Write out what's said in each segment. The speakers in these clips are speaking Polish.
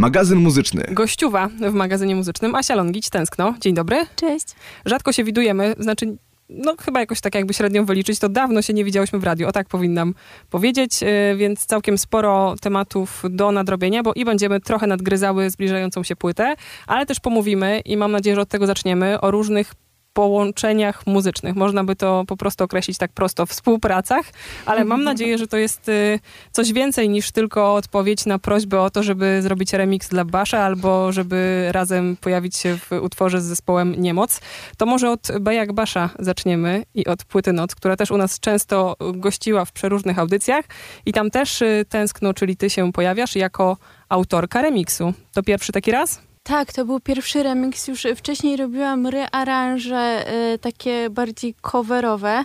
Magazyn muzyczny. Gościuwa w magazynie muzycznym Asia Longić, Tęskno. Dzień dobry. Cześć. Rzadko się widujemy, znaczy no chyba jakoś tak jakby średnią wyliczyć, to dawno się nie widziałyśmy w radiu, o tak powinnam powiedzieć, yy, więc całkiem sporo tematów do nadrobienia, bo i będziemy trochę nadgryzały zbliżającą się płytę, ale też pomówimy i mam nadzieję, że od tego zaczniemy, o różnych połączeniach muzycznych. Można by to po prostu określić tak prosto współpracach, ale mam nadzieję, że to jest y, coś więcej niż tylko odpowiedź na prośbę o to, żeby zrobić remix dla Basza albo żeby razem pojawić się w utworze z zespołem Niemoc. To może od Bajak Basza zaczniemy i od Płyty Noc, która też u nas często gościła w przeróżnych audycjach i tam też y, tęskno, czyli ty się pojawiasz jako autorka remiksu. To pierwszy taki raz? Tak, to był pierwszy remix. Już wcześniej robiłam rearanże y, takie bardziej coverowe,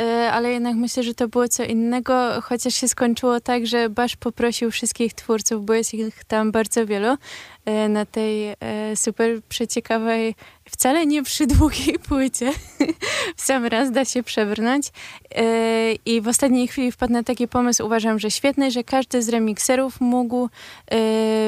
y, ale jednak myślę, że to było co innego, chociaż się skończyło tak, że Basz poprosił wszystkich twórców, bo jest ich tam bardzo wielu, y, na tej super przeciekawej wcale nie przy długiej płycie. w sam raz da się przebrnąć. Yy, I w ostatniej chwili wpadł na taki pomysł, uważam, że świetny, że każdy z remikserów mógł yy,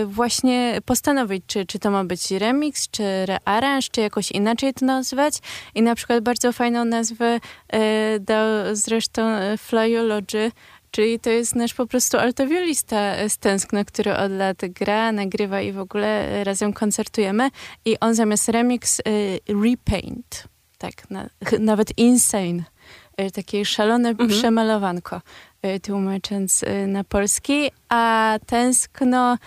właśnie postanowić, czy, czy to ma być remix, czy rearrange, czy jakoś inaczej to nazwać. I na przykład bardzo fajną nazwę yy, dał zresztą Flyology, Czyli to jest nasz po prostu altowiolista z Tęskno, który od lat gra, nagrywa i w ogóle razem koncertujemy. I on zamiast remix y, repaint, tak, na, nawet insane, y, takie szalone mhm. przemalowanko, tłumacząc na polski. A Tęskno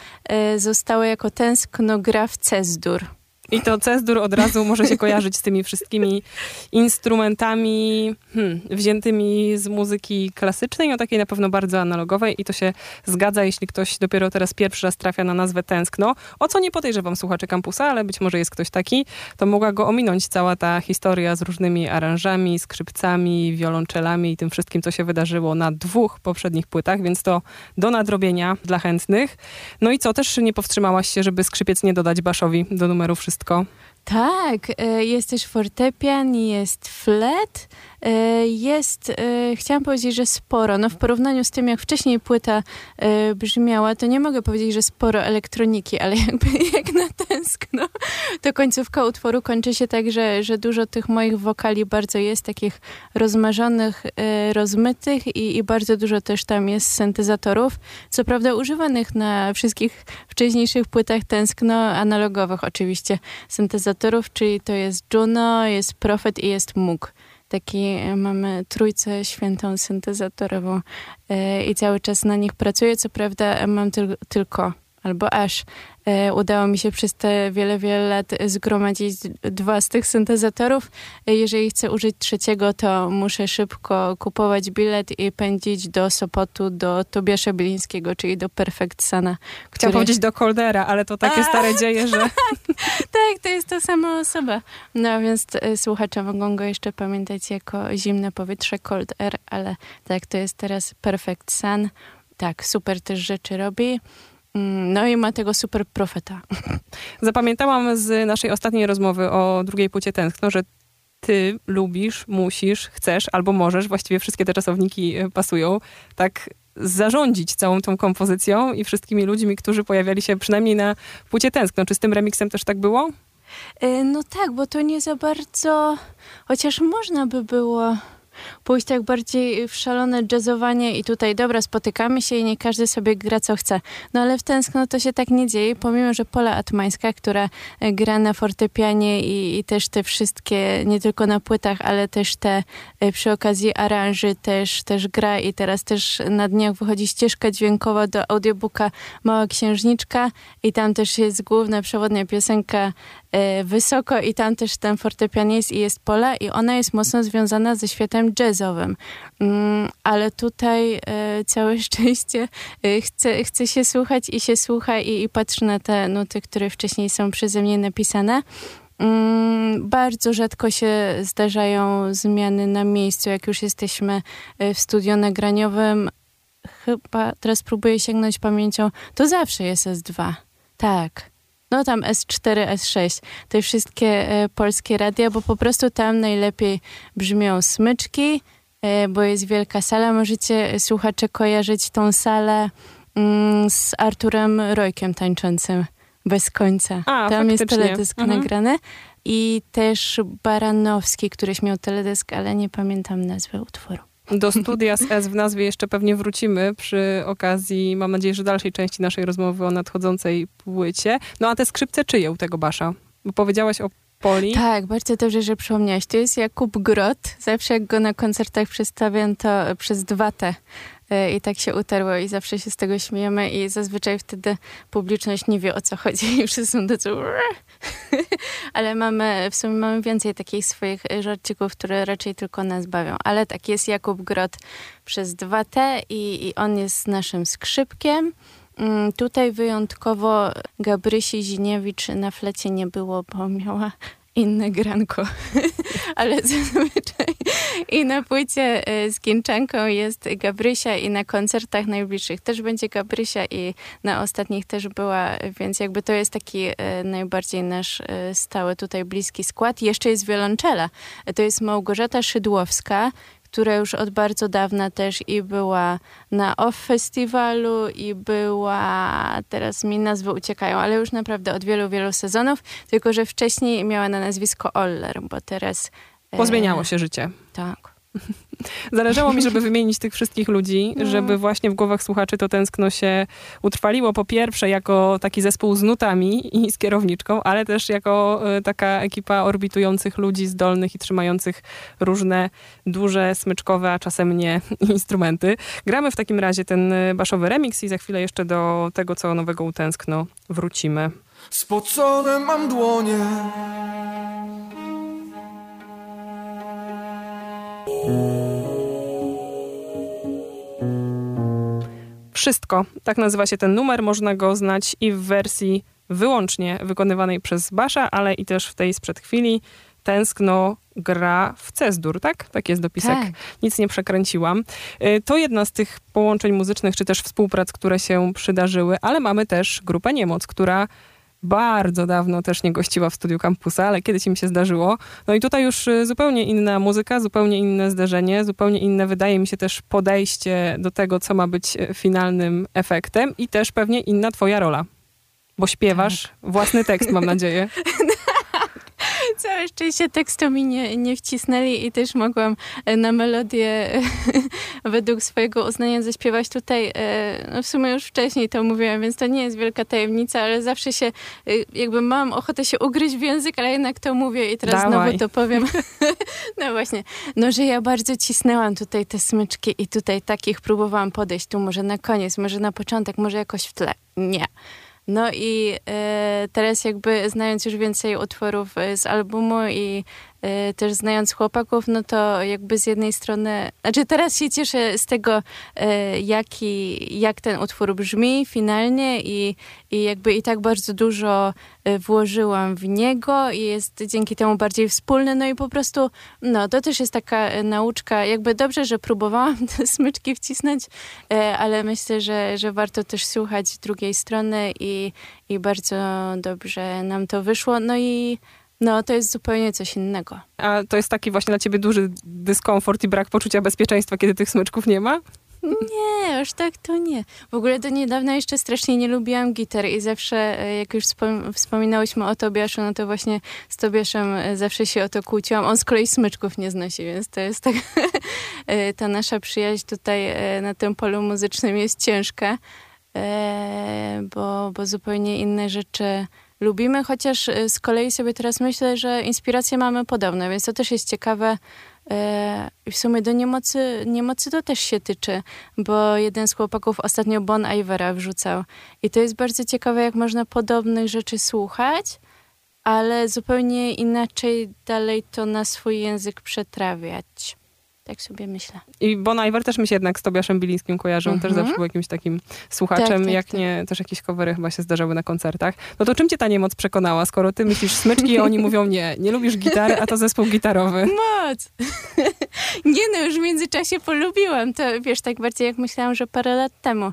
zostało jako Tęskno gra w Cezdur. I to Cezdur od razu może się kojarzyć z tymi wszystkimi instrumentami hmm, wziętymi z muzyki klasycznej, no takiej na pewno bardzo analogowej. I to się zgadza, jeśli ktoś dopiero teraz pierwszy raz trafia na nazwę Tęskno, o co nie podejrzewam słuchaczy kampusa, ale być może jest ktoś taki, to mogła go ominąć cała ta historia z różnymi aranżami, skrzypcami, wiolonczelami i tym wszystkim, co się wydarzyło na dwóch poprzednich płytach, więc to do nadrobienia dla chętnych. No i co, też nie powstrzymałaś się, żeby skrzypiec nie dodać Baszowi do numeru wszystko wszystko. Tak, e, jest też fortepian, jest flet, jest, e, chciałam powiedzieć, że sporo. No w porównaniu z tym, jak wcześniej płyta brzmiała, to nie mogę powiedzieć, że sporo elektroniki, ale jakby jak na tęskno, to końcówka utworu kończy się tak, że, że dużo tych moich wokali bardzo jest takich rozmarzonych, rozmytych i, i bardzo dużo też tam jest syntezatorów. Co prawda używanych na wszystkich wcześniejszych płytach tęskno, analogowych oczywiście syntezatorów, czyli to jest Juno, jest Prophet i jest Moog. Taki e, mamy trójcę świętą syntezatorową e, i cały czas na nich pracuję. Co prawda mam tyl tylko albo aż E, udało mi się przez te wiele, wiele lat zgromadzić dwa z tych syntezatorów. E, jeżeli chcę użyć trzeciego, to muszę szybko kupować bilet i pędzić do Sopotu, do Tobiasza Bilińskiego, czyli do Perfect Sana. Który... Chciałam powiedzieć do Coldera, ale to takie A, stare dzieje, że... tak, to jest ta sama osoba. No więc e, słuchacze mogą go jeszcze pamiętać jako zimne powietrze Cold Air, ale tak, to jest teraz Perfect Sun. Tak, super też rzeczy robi. Mm, no i ma tego super profeta. Zapamiętałam z naszej ostatniej rozmowy o drugiej płycie Tęskno, że ty lubisz, musisz, chcesz albo możesz, właściwie wszystkie te czasowniki e, pasują, tak zarządzić całą tą kompozycją i wszystkimi ludźmi, którzy pojawiali się przynajmniej na płycie Tęskno. Czy z tym remixem też tak było? E, no tak, bo to nie za bardzo, chociaż można by było pójść tak bardziej w szalone jazzowanie i tutaj, dobra, spotykamy się i nie każdy sobie gra co chce. No ale w tęskno to się tak nie dzieje, pomimo, że Pola Atmańska, która e, gra na fortepianie i, i też te wszystkie, nie tylko na płytach, ale też te e, przy okazji aranży też, też gra i teraz też na dniach wychodzi ścieżka dźwiękowa do audiobooka Mała Księżniczka i tam też jest główna przewodnia piosenka wysoko i tam też ten fortepian jest i jest pola i ona jest mocno związana ze światem jazzowym. Mm, ale tutaj e, całe szczęście e, chce, chce się słuchać i się słucha i, i patrzy na te nuty, które wcześniej są przeze mnie napisane. Mm, bardzo rzadko się zdarzają zmiany na miejscu, jak już jesteśmy w studio nagraniowym. Chyba teraz próbuję sięgnąć pamięcią, to zawsze jest S2. Tak no tam S4, S6, te wszystkie e, polskie radia, bo po prostu tam najlepiej brzmią smyczki, e, bo jest wielka sala. Możecie słuchacze kojarzyć tą salę mm, z Arturem Rojkiem tańczącym bez końca. A, Tam jest faktycznie. teledysk Mhm. nagrany. I też Baranowski, któryś miał teledysk, ale nie pamiętam nazwy utworu. Do studia z S w nazwie jeszcze pewnie wrócimy przy okazji, mam nadzieję, że dalszej części naszej rozmowy o nadchodzącej płycie. No a te skrzypce czyje u tego Basza? Bo powiedziałaś o Poli. Tak, bardzo dobrze, że przypomniałaś. To jest Jakub Grot. Zawsze jak go na koncertach przedstawiam, to przez dwa te i tak się utarło i zawsze się z tego śmiejemy i zazwyczaj wtedy publiczność nie wie o co chodzi i wszyscy są tacy ale mamy, w sumie mamy więcej takich swoich żarcików, które raczej tylko nas bawią. Ale tak, jest Jakub Grot przez dwa t i, i on jest naszym skrzypkiem. Mm, Tutaj wyjątkowo Gabrysi Ziniewicz na flecie nie było, bo miała inne granko. Ale zazwyczaj i na płycie e, z Ginczanką jest Gabrysia i na koncertach najbliższych też będzie Gabrysia i na ostatnich też była, więc jakby to jest taki e, najbardziej nasz e, stały tutaj bliski skład. Jeszcze jest wiolonczela. To jest Małgorzata Szydłowska, która już od bardzo dawna też i była na OFF Festiwalu i była, teraz mi nazwy uciekają, ale już naprawdę od wielu, wielu sezonów, tylko że wcześniej miała na nazwisko Oller, bo teraz... e, Pozmieniało się życie. Tak. Zależało mi, żeby wymienić tych wszystkich ludzi, No. żeby właśnie w głowach słuchaczy to tęskno się utrwaliło. Po pierwsze jako taki zespół z nutami i z kierowniczką, ale też jako e, taka ekipa orbitujących ludzi zdolnych i trzymających różne duże, smyczkowe, a czasem nie instrumenty. Gramy w takim razie ten e, baszowy remix i za chwilę jeszcze do tego, co nowego utęskno wrócimy. Spocone mam dłonie Wszystko. Tak nazywa się ten numer. Można go znać i w wersji wyłącznie wykonywanej przez Basza, ale i też w tej sprzed chwili. Tęskno gra w Cezdur, tak? Tak jest dopisek. Tak. Nic nie przekręciłam. Y, To jedna z tych połączeń muzycznych, czy też współprac, które się przydarzyły, ale mamy też grupę Niemoc, która bardzo dawno też nie gościła w studiu kampusa, ale kiedyś im się zdarzyło. No i tutaj już y, zupełnie inna muzyka, zupełnie inne zderzenie, zupełnie inne wydaje mi się też podejście do tego, co ma być y, finalnym efektem i też pewnie inna twoja rola. Bo śpiewasz własny tekst, mam nadzieję. Całe szczęście tekstu mi nie, nie wcisnęli i też mogłam e, na melodię według swojego uznania zaśpiewać tutaj. e, No w sumie już wcześniej to mówiłam, więc to nie jest wielka tajemnica, ale zawsze się, e, jakby mam ochotę się ugryźć w język, ale jednak to mówię i teraz Dawaj. znowu to powiem. No właśnie, no że ja bardzo cisnęłam tutaj te smyczki i tutaj takich próbowałam podejść. Tu może na koniec, może na początek, może jakoś w tle. Nie. No i e, teraz jakby znając już więcej utworów e, z albumu i też znając chłopaków, no to jakby z jednej strony, znaczy teraz się cieszę z tego, e, jaki, jak ten utwór brzmi finalnie i, i jakby i tak bardzo dużo e, włożyłam w niego i jest dzięki temu bardziej wspólny, no i po prostu, no to też jest taka nauczka, jakby dobrze, że próbowałam te smyczki wcisnąć, ale myślę, że, że warto też słuchać drugiej strony i, i bardzo dobrze nam to wyszło, no i no to jest zupełnie coś innego. A to jest taki właśnie dla ciebie duży dyskomfort i brak poczucia bezpieczeństwa, kiedy tych smyczków nie ma? Nie, aż tak to nie. W ogóle do niedawna jeszcze strasznie nie lubiłam gitar i zawsze, e, jak już wspom- wspominałyśmy o Tobiaszu, no to właśnie z Tobiaszem e, zawsze się o to kłóciłam. On z kolei smyczków nie znosi, więc to jest tak, e, ta nasza przyjaźń tutaj na tym polu muzycznym jest ciężka, bo, bo zupełnie inne rzeczy lubimy, chociaż e, z kolei sobie teraz myślę, że inspiracje mamy podobne, więc to też jest ciekawe, E, I w sumie do niemocy, niemocy to też się tyczy, bo jeden z chłopaków ostatnio Bon Ivera wrzucał. I to jest bardzo ciekawe, jak można podobnych rzeczy słuchać, ale zupełnie inaczej dalej to na swój język przetrawiać. Tak sobie myślę. I Bon Iver też mi się jednak z Tobiaszem Bilińskim kojarzy. On też Mhm. zawsze był jakimś takim słuchaczem, Tak, tak, jak tak. nie, też jakieś covery chyba się zdarzały na koncertach. No to czym cię ta niemoc przekonała, skoro ty myślisz smyczki, a oni mówią nie, nie lubisz gitary, a to zespół gitarowy. Moc! Nie no, już w międzyczasie polubiłam to, wiesz, tak bardziej jak myślałam, że parę lat temu.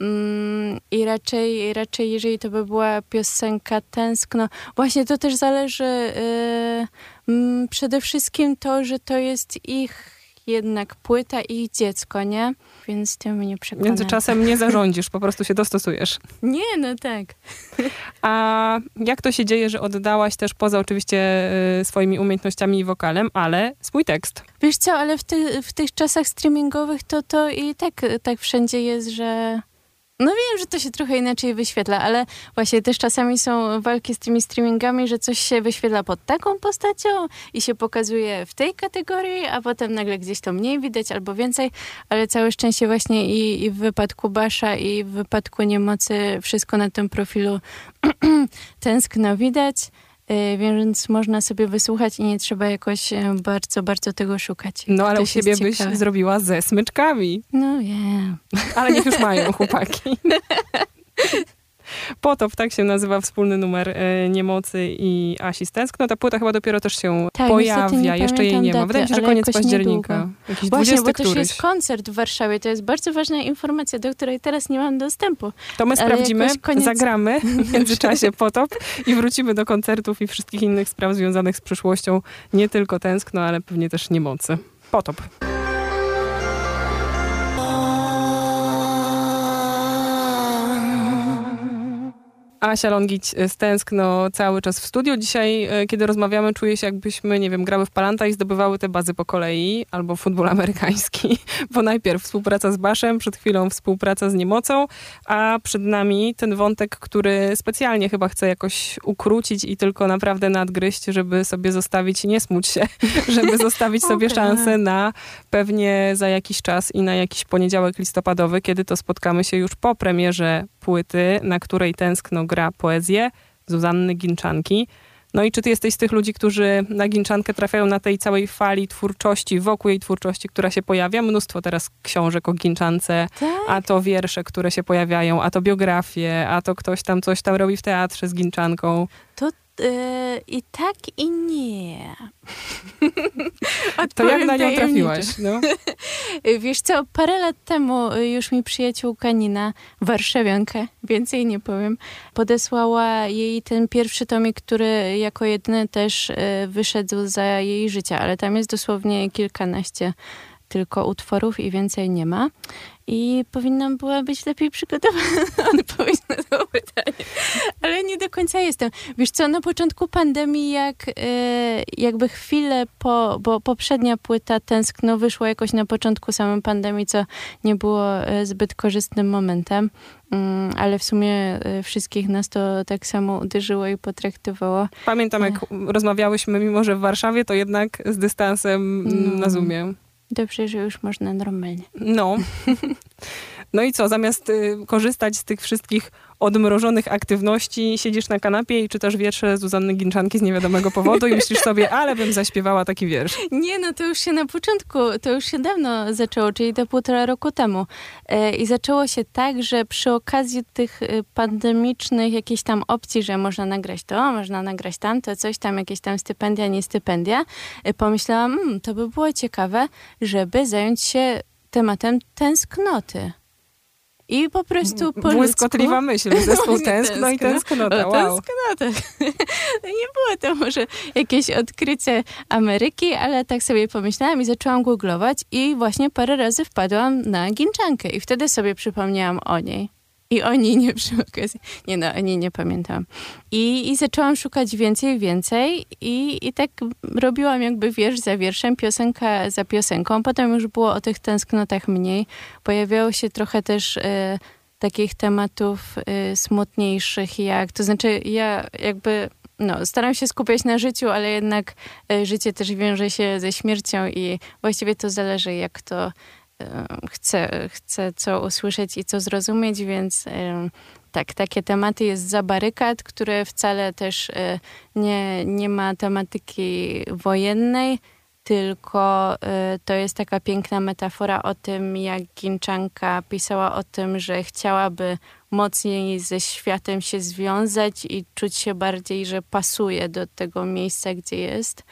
Mm, I raczej, raczej, jeżeli to by była piosenka Tęskno, właśnie to też zależy yy, mm, przede wszystkim to, że to jest ich jednak płyta i ich dziecko, nie? Więc tym mnie przekonała. Międzyczasem nie zarządzisz, po prostu się dostosujesz. Nie, no tak. A jak to się dzieje, że oddałaś też poza oczywiście y, swoimi umiejętnościami i wokalem, ale swój tekst? Wiesz co, ale w, ty, w tych czasach streamingowych to, to i tak, tak wszędzie jest, że no wiem, że to się trochę inaczej wyświetla, ale właśnie też czasami są walki z tymi streamingami, że coś się wyświetla pod taką postacią i się pokazuje w tej kategorii, a potem nagle gdzieś to mniej widać albo więcej, ale całe szczęście właśnie i, i w wypadku Basza i w wypadku Niemocy wszystko na tym profilu tęskno widać. Y, więc można sobie wysłuchać i nie trzeba jakoś y, bardzo, bardzo tego szukać. No ale u siebie byś ciekawy. zrobiła ze smyczkami. No yeah. Ale niech już mają chłopaki. Potop, tak się nazywa wspólny numer e, Niemocy i Asi z Tęskno. Ta płyta chyba dopiero też się Tak, pojawia, jeszcze jej nie ma. daty, Wydaje mi się, że koniec października. Jakiś Właśnie, 20 bo też któryś. jest koncert w Warszawie. To jest bardzo ważna informacja, do której teraz nie mam dostępu. To my sprawdzimy, koniec- zagramy w międzyczasie Potop i wrócimy do koncertów i wszystkich innych spraw związanych z przyszłością. Nie tylko Tęskno, ale pewnie też Niemocy. Potop. Asia Longić z Tęskno cały czas w studiu. Dzisiaj, e, kiedy rozmawiamy, czuję się jakbyśmy, nie wiem, grały w Palanta i zdobywały te bazy po kolei, albo futbol amerykański, bo najpierw współpraca z Baszem, przed chwilą współpraca z Niemocą, a przed nami ten wątek, który specjalnie chyba chcę jakoś ukrócić i tylko naprawdę nadgryźć, żeby sobie zostawić, nie smuć się, żeby zostawić sobie Okej. szansę na pewnie za jakiś czas i na jakiś poniedziałek listopadowy, kiedy to spotkamy się już po premierze płyty, na której tęskno gra poezję Zuzanny Ginczanki. No i czy ty jesteś z tych ludzi, którzy na Ginczankę trafiają na tej całej fali twórczości, wokół jej twórczości, która się pojawia? Mnóstwo teraz książek o Ginczance, Tak. a to wiersze, które się pojawiają, a to biografie, a to ktoś tam coś tam robi w teatrze z Ginczanką. To i tak, i nie. To jak na nią trafiłaś? No? Y, Wiesz co, parę lat temu y, już mi przyjaciółka Nina, warszawianka, więcej nie powiem, podesłała jej ten pierwszy tomik, który jako jedyny też y, wyszedł za jej życia, ale tam jest dosłownie kilkanaście tylko utworów i więcej nie ma. I powinnam była być lepiej przygotowana na odpowiedź na to pytanie. Ale nie do końca jestem. Wiesz co, na początku pandemii, jak e, jakby chwilę po, bo poprzednia płyta Tęskno wyszła jakoś na początku samej pandemii, co nie było e, zbyt korzystnym momentem. Mm, ale w sumie e, wszystkich nas to tak samo uderzyło i potraktowało. Pamiętam, jak rozmawiałyśmy, mimo że w Warszawie, to jednak z dystansem No. na Zoomie. Dobrze, że już można normalnie. No. No i co, zamiast y, korzystać z tych wszystkich odmrożonych aktywności, siedzisz na kanapie i czytasz wiersze Zuzanny Ginczanki z niewiadomego powodu i myślisz sobie, ale bym zaśpiewała taki wiersz. Nie, no to już się na początku, to już się dawno zaczęło, czyli to półtora roku temu. E, I zaczęło się tak, że przy okazji tych e, pandemicznych jakichś tam opcji, że można nagrać to, można nagrać tamto, coś tam, jakieś tam stypendia, nie stypendia, e, pomyślałam, mm, to by było ciekawe, żeby zająć się tematem tęsknoty. I po prostu po Błyskotliwa myśl, zespół tęskno i tęsknota, wow. tęsknota. No nie było to może jakieś odkrycie Ameryki, ale tak sobie pomyślałam i zaczęłam googlować i właśnie parę razy wpadłam na Ginczankę i wtedy sobie przypomniałam o niej. I o niej nie przy okazji. Nie no, o niej nie pamiętam. I, i zaczęłam szukać więcej, więcej i, i tak robiłam jakby wiersz za wierszem, piosenka za piosenką. Potem już było o tych tęsknotach mniej. Pojawiało się trochę też e, takich tematów e, smutniejszych, jak, to znaczy ja jakby no, staram się skupiać na życiu, ale jednak e, życie też wiąże się ze śmiercią i właściwie to zależy, jak to chce, chce co usłyszeć i co zrozumieć, więc e, tak, takie tematy jest za barykad, które wcale też e, nie, nie ma tematyki wojennej, tylko y, to jest taka piękna metafora o tym, jak Ginczanka pisała o tym, że chciałaby mocniej ze światem się związać i czuć się bardziej, że pasuje do tego miejsca, gdzie jest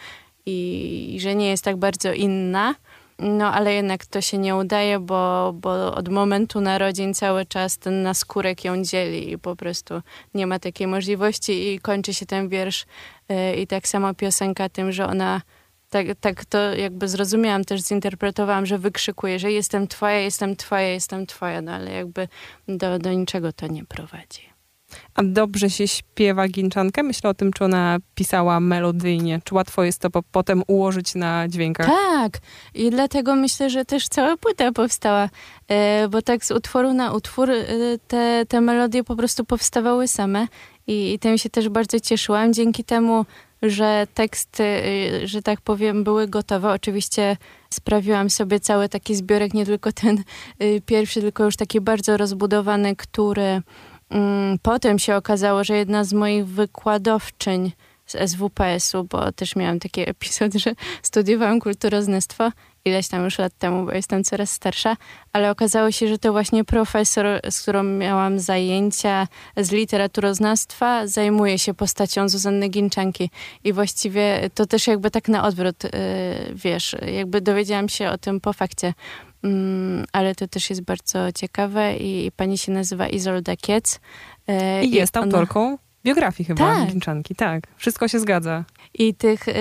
i że nie jest tak bardzo inna. No, ale jednak to się nie udaje, bo, bo od momentu narodzin cały czas ten naskórek ją dzieli i po prostu nie ma takiej możliwości i kończy się ten wiersz y, i tak samo piosenka tym, że ona Tak, tak to jakby zrozumiałam, też zinterpretowałam, że wykrzykuje, że jestem twoja, jestem twoja, jestem twoja, no ale jakby do, do niczego to nie prowadzi. A dobrze się śpiewa Ginczankę? Myślę o tym, czy ona pisała melodyjnie. Czy łatwo jest to po, potem ułożyć na dźwiękach? Tak, i dlatego myślę, że też cała płyta powstała, e, bo tak z utworu na utwór e, te, te melodie po prostu powstawały same i, i tym się też bardzo cieszyłam. Dzięki temu, że teksty, e, że tak powiem, były gotowe. Oczywiście sprawiłam sobie cały taki zbiorek, nie tylko ten e, pierwszy, tylko już taki bardzo rozbudowany, który potem się okazało, że jedna z moich wykładowczyń z SWPS-u, bo też miałam taki epizod, że studiowałam kulturoznawstwo ileś tam już lat temu, bo jestem coraz starsza, ale okazało się, że to właśnie profesor, z którą miałam zajęcia z literaturoznawstwa, zajmuje się postacią Zuzanny Ginczanki i właściwie to też jakby tak na odwrót, yy, wiesz, jakby dowiedziałam się o tym po fakcie. Mm, ale to też jest bardzo ciekawe i, pani się nazywa Izolda Kiec. E, I jest ona... autorką biografii chyba tak. Ginczanki, tak. Wszystko się zgadza. I tych y,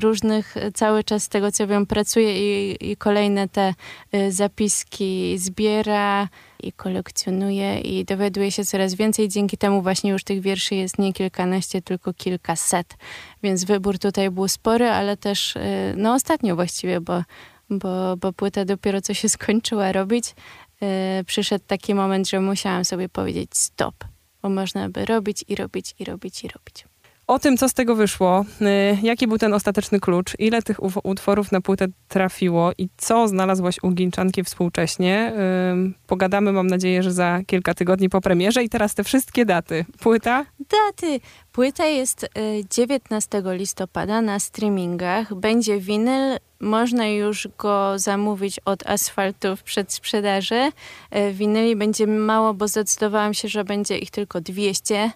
różnych, cały czas z tego co wiem, pracuje i, i kolejne te y, zapiski zbiera i kolekcjonuje i dowiaduje się coraz więcej. Dzięki temu właśnie już tych wierszy jest nie kilkanaście, tylko kilkaset. Więc wybór tutaj był spory, ale też, y, no ostatnio właściwie, bo bo, bo płyta dopiero co się skończyła robić, yy, przyszedł taki moment, że musiałam sobie powiedzieć stop, bo można by robić i robić i robić i robić. O tym, co z tego wyszło, yy, jaki był ten ostateczny klucz, ile tych utworów na płytę trafiło i co znalazłaś u Ginczanki współcześnie, pogadamy, mam nadzieję, że za kilka tygodni po premierze. I teraz te wszystkie daty. Płyta? Daty. Płyta jest 19 y, listopada na streamingach. Będzie winyl. Można już go zamówić od asfaltów przed sprzedaży. Y, winyli będzie mało, bo zdecydowałam się, że będzie ich tylko 200 E,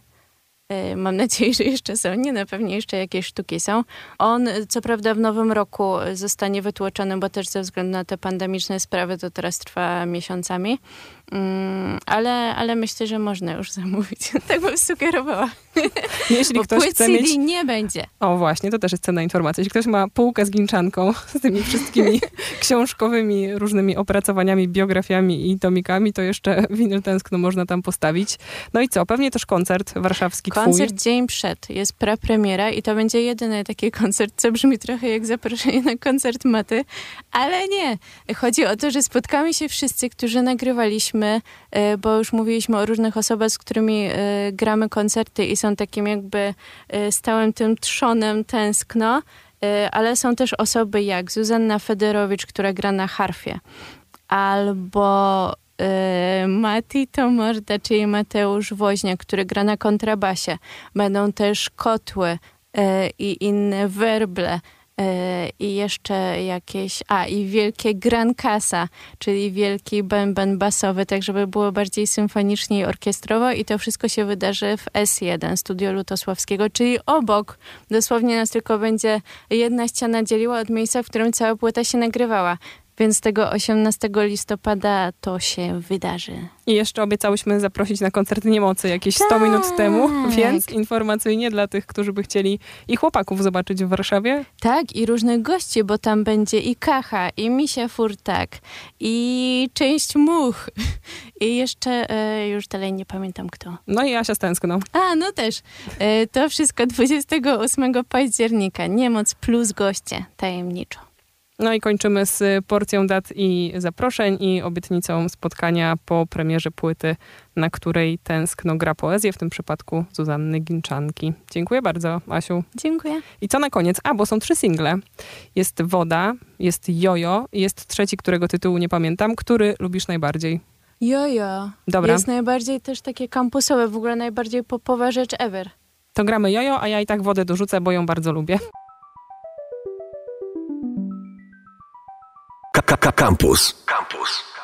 mam nadzieję, że jeszcze są. Nie, na pewnie jeszcze jakieś sztuki są. On, co prawda, w nowym roku zostanie wytłoczony, bo też ze względu na te pandemiczne sprawy to teraz trwa miesiącami. Mm, ale, ale myślę, że można już zamówić. tak bym sugerowała. Jeśli Bo ktoś chce mieć... nie będzie. O właśnie, to też jest cenna informacja. Jeśli ktoś ma półkę z ginczanką, z tymi wszystkimi książkowymi różnymi opracowaniami, biografiami i tomikami, to jeszcze winyl tęskno można tam postawić. No i co? Pewnie też koncert warszawski Koncert twój. dzień przed. Jest prepremiera i to będzie jedyny taki koncert, co brzmi trochę jak zaproszenie na koncert maty, ale nie. Chodzi o to, że spotkamy się wszyscy, którzy nagrywaliśmy, e, bo już mówiliśmy o różnych osobach, z którymi e, gramy koncerty i są takim jakby e, stałym tym trzonem tęskno, ale są też osoby jak Zuzanna Federowicz, która gra na harfie, albo y, Mati Tomorda, czyli Mateusz Woźnia, który gra na kontrabasie. Będą też kotły y, i inne werble. E, i jeszcze jakieś, a i wielkie gran casa, czyli wielki bęben basowy, tak żeby było bardziej symfonicznie i orkiestrowo i to wszystko się wydarzy w S1, Studio Lutosławskiego, czyli obok. Dosłownie nas tylko będzie jedna ściana dzieliła od miejsca, w którym cała płyta się nagrywała. Więc tego 18 listopada to się wydarzy. I jeszcze obiecałyśmy zaprosić na koncert Niemocy jakieś tak. 100 minut temu, więc informacyjnie dla tych, którzy by chcieli i chłopaków zobaczyć w Warszawie. Tak, i różnych gości, bo tam będzie i Kacha, i Misia Furtak, i część Much, i jeszcze e, już dalej nie pamiętam kto. No i Asia Stęskno. A, no też. E, to wszystko 28 października. Niemoc plus goście, tajemniczo. No i kończymy z porcją dat i zaproszeń i obietnicą spotkania po premierze płyty, na której tęskno gra poezję, w tym przypadku Zuzanny Ginczanki. Dziękuję bardzo, Asiu. Dziękuję. I co na koniec? A, bo są trzy single. Jest Woda, jest Jojo i jest trzeci, którego tytułu nie pamiętam. Który lubisz najbardziej? Jojo. Dobra. Jest najbardziej też takie kampusowe, w ogóle najbardziej popowa rzecz ever. To gramy Jojo, a ja i tak wodę dorzucę, bo ją bardzo lubię. Campus. Campus.